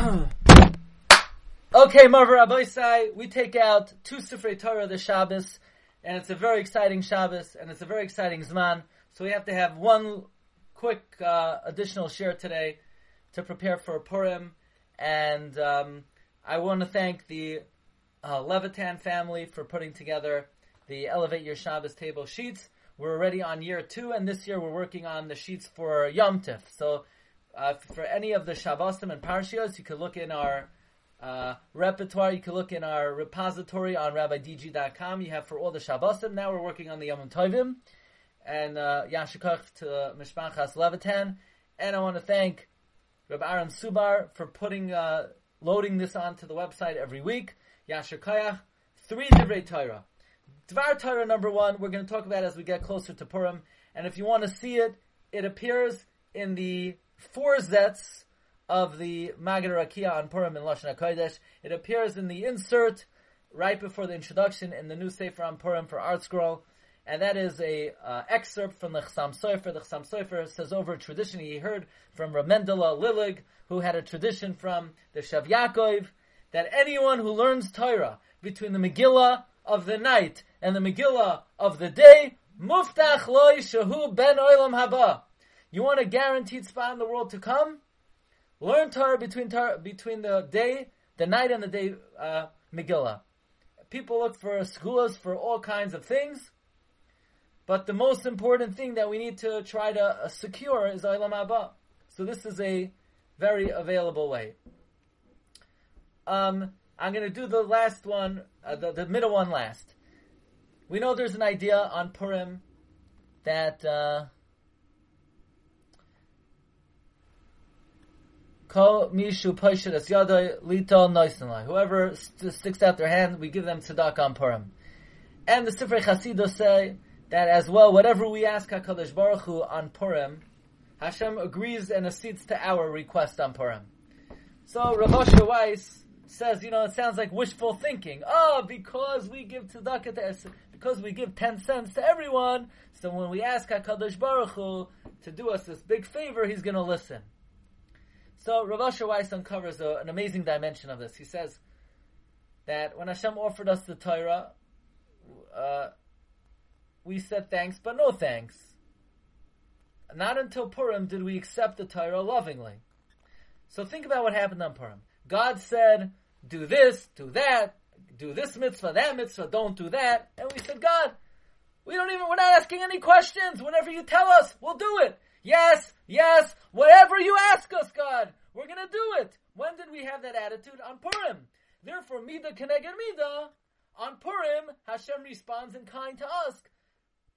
okay, Marva Rabbi we take out two Sifrei Torah this Shabbos, and it's a very exciting Shabbos, and it's a very exciting Zman. So we have to have one quick uh, additional share today to prepare for Purim, and um, I want to thank the uh, Levitan family for putting together the Elevate Your Shabbos table sheets. We're already on year two, and this year we're working on the sheets for Yom Tif. So uh, for any of the Shabbosim and Parshios, you can look in our uh, repertoire. You can look in our repository on RabbiDG.com. You have for all the Shabbosim. Now we're working on the Yom Tovim. And uh, Yashikach to Mishpachas Levitan. And I want to thank Rabbi Aaron Subar for putting, uh, loading this onto the website every week. Yashikach, three Divrei Torah. Dvar Torah number one, we're going to talk about as we get closer to Purim. And if you want to see it, it appears in the four zets of the Magid Rakia on Purim in Lashon HaKodesh. It appears in the insert right before the introduction in the new Sefer on Purim for Art Scroll, And that is a uh, excerpt from the Chassam Sofer. The Chassam Sofer says over a tradition he heard from Ramendela Lilig, who had a tradition from the Shav Yaakov, that anyone who learns Torah between the Megillah of the night and the Megillah of the day, Muftach loy shahu ben oilam haba. You want a guaranteed spot in the world to come? Learn Torah between Torah, between the day, the night, and the day uh, Megillah. People look for schools for all kinds of things, but the most important thing that we need to try to uh, secure is Olam Haba. So this is a very available way. Um, I'm going to do the last one, uh, the, the middle one last. We know there's an idea on Purim that. Uh, Whoever st- sticks out their hand, we give them tzedakah on Purim. And the Sifrei Chasidus say that as well, whatever we ask HaKadosh Baruch Hu on Purim, Hashem agrees and accedes to our request on Purim. So Rav Asher Weiss says, you know, it sounds like wishful thinking. Oh, because we give tzedakah to, because we give 10 cents to everyone, so when we ask HaKadosh Baruch Hu to do us this big favor, he's going to listen. So Rav Asher Weiss uncovers a, an amazing dimension of this. He says that when Hashem offered us the Torah, uh, we said thanks, but no thanks. Not until Purim did we accept the Torah lovingly. So think about what happened on Purim. God said, do this, do that, do this mitzvah, that mitzvah, don't do that. And we said, God, we don't even, we're not asking any questions. Whenever you tell us, we'll do it. Yes, yes, whatever you ask us, God, we're gonna do it. When did we have that attitude? On Purim. Therefore, Mida Keneged Mida, on Purim, Hashem responds in kind to us.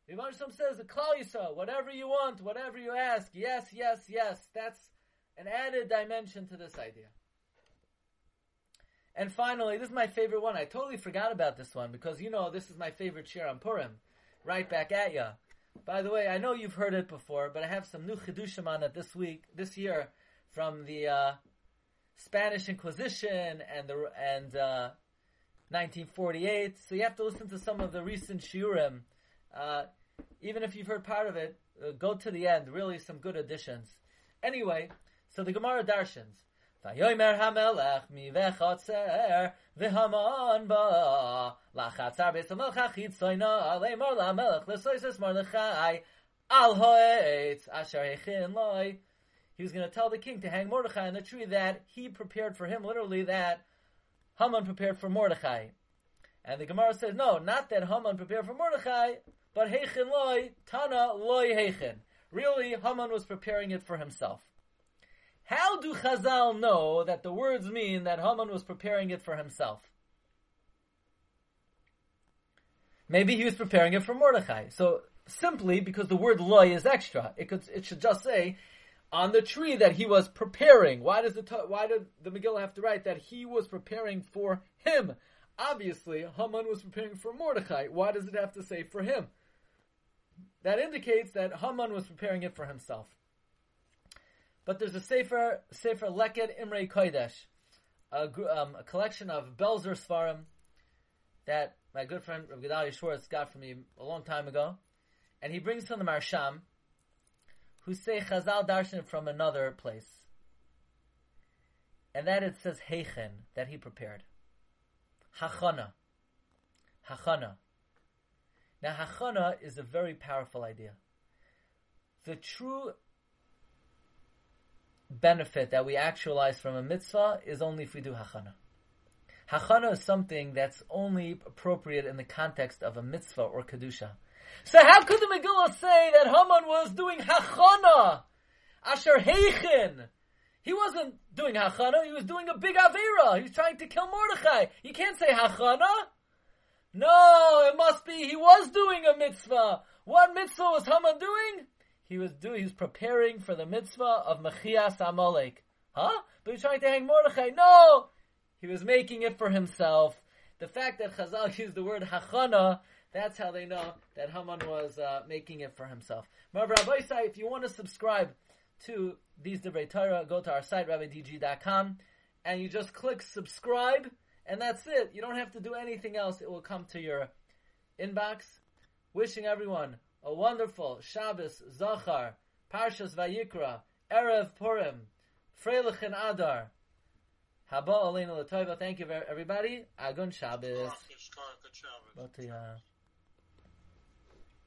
The Hashem says, Klal whatever you want, whatever you ask, yes, yes, yes. That's an added dimension to this idea. And finally, this is my favorite one. I totally forgot about this one because you know this is my favorite share on Purim. Right back at ya. By the way, I know you've heard it before, but I have some new chidushim on it this week, this year, from the uh, Spanish Inquisition and the and uh, 1948. So you have to listen to some of the recent shiurim. Uh, even if you've heard part of it, uh, go to the end. Really, some good additions. Anyway, so the Gemara Darshans. ויאמר המלך מבחוצר והמן בא לחצר בית המלך החיצונו לאמור למלך לסויסס מרדכי al hoetz asher hechin loy. He was going to tell the king to hang Mordechai on the tree that he prepared for him, literally that Haman prepared for Mordechai. And the Gemara says, no, not that Haman prepared for Mordechai, but hechin loy, tana loy hechin. Really, Haman was preparing it for himself. How do Chazal know that the words mean that Haman was preparing it for himself? Maybe he was preparing it for Mordechai. So simply because the word loy is extra, it could it should just say on the tree that he was preparing. Why does the why did the Megillah have to write that he was preparing for him? Obviously, Haman was preparing for Mordechai. Why does it have to say for him? That indicates that Haman was preparing it for himself. But there's a Sefer, Sefer Leket Imrei Kodesh, a, um, a collection of Belzer Svarim that my good friend Rav Gedalia Schwartz got from me a long time ago. And he brings from the Maharsham, who say Chazal Darshan from another place. and that it says heichen, that he prepared. Hachana. Hachana. Now, hachana is a very powerful idea. The true benefit that we actualize from a mitzvah is only if we do hachana. Hachana is something that's only appropriate in the context of a mitzvah or kedusha. So how could the Megillah say that Haman was doing hachana? Asher heichen. He wasn't doing hachana, he was doing a big avera. He was trying to kill Mordechai. You can't say hachana. No, it must be he was doing a mitzvah. What mitzvah was Haman doing? He was doing, he was preparing for the mitzvah of Mechias Amalek. Huh? But he was trying to hang Mordechai. No! He was making it for himself. The fact that Chazal used the word hachana, that's how they know that Haman was uh, making it for himself. Rabbi Isai, if you want to subscribe to these Divrei Torah, go to our site, rabbidg.com, and you just click subscribe, and that's it. You don't have to do anything else. It will come to your inbox. Wishing everyone a wonderful Shabbos, Zachor, Parshas Vayikra, Erev Purim, Freilich and Adar. Haba Aleinu Latoiva. Thank you, everybody. Agun Shabbos.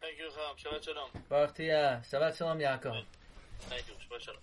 Thank you, Shabbat Shalom. Baruch Tiyah. Shabbat Shalom, Yaakov. Thank you. Shabbat Shalom.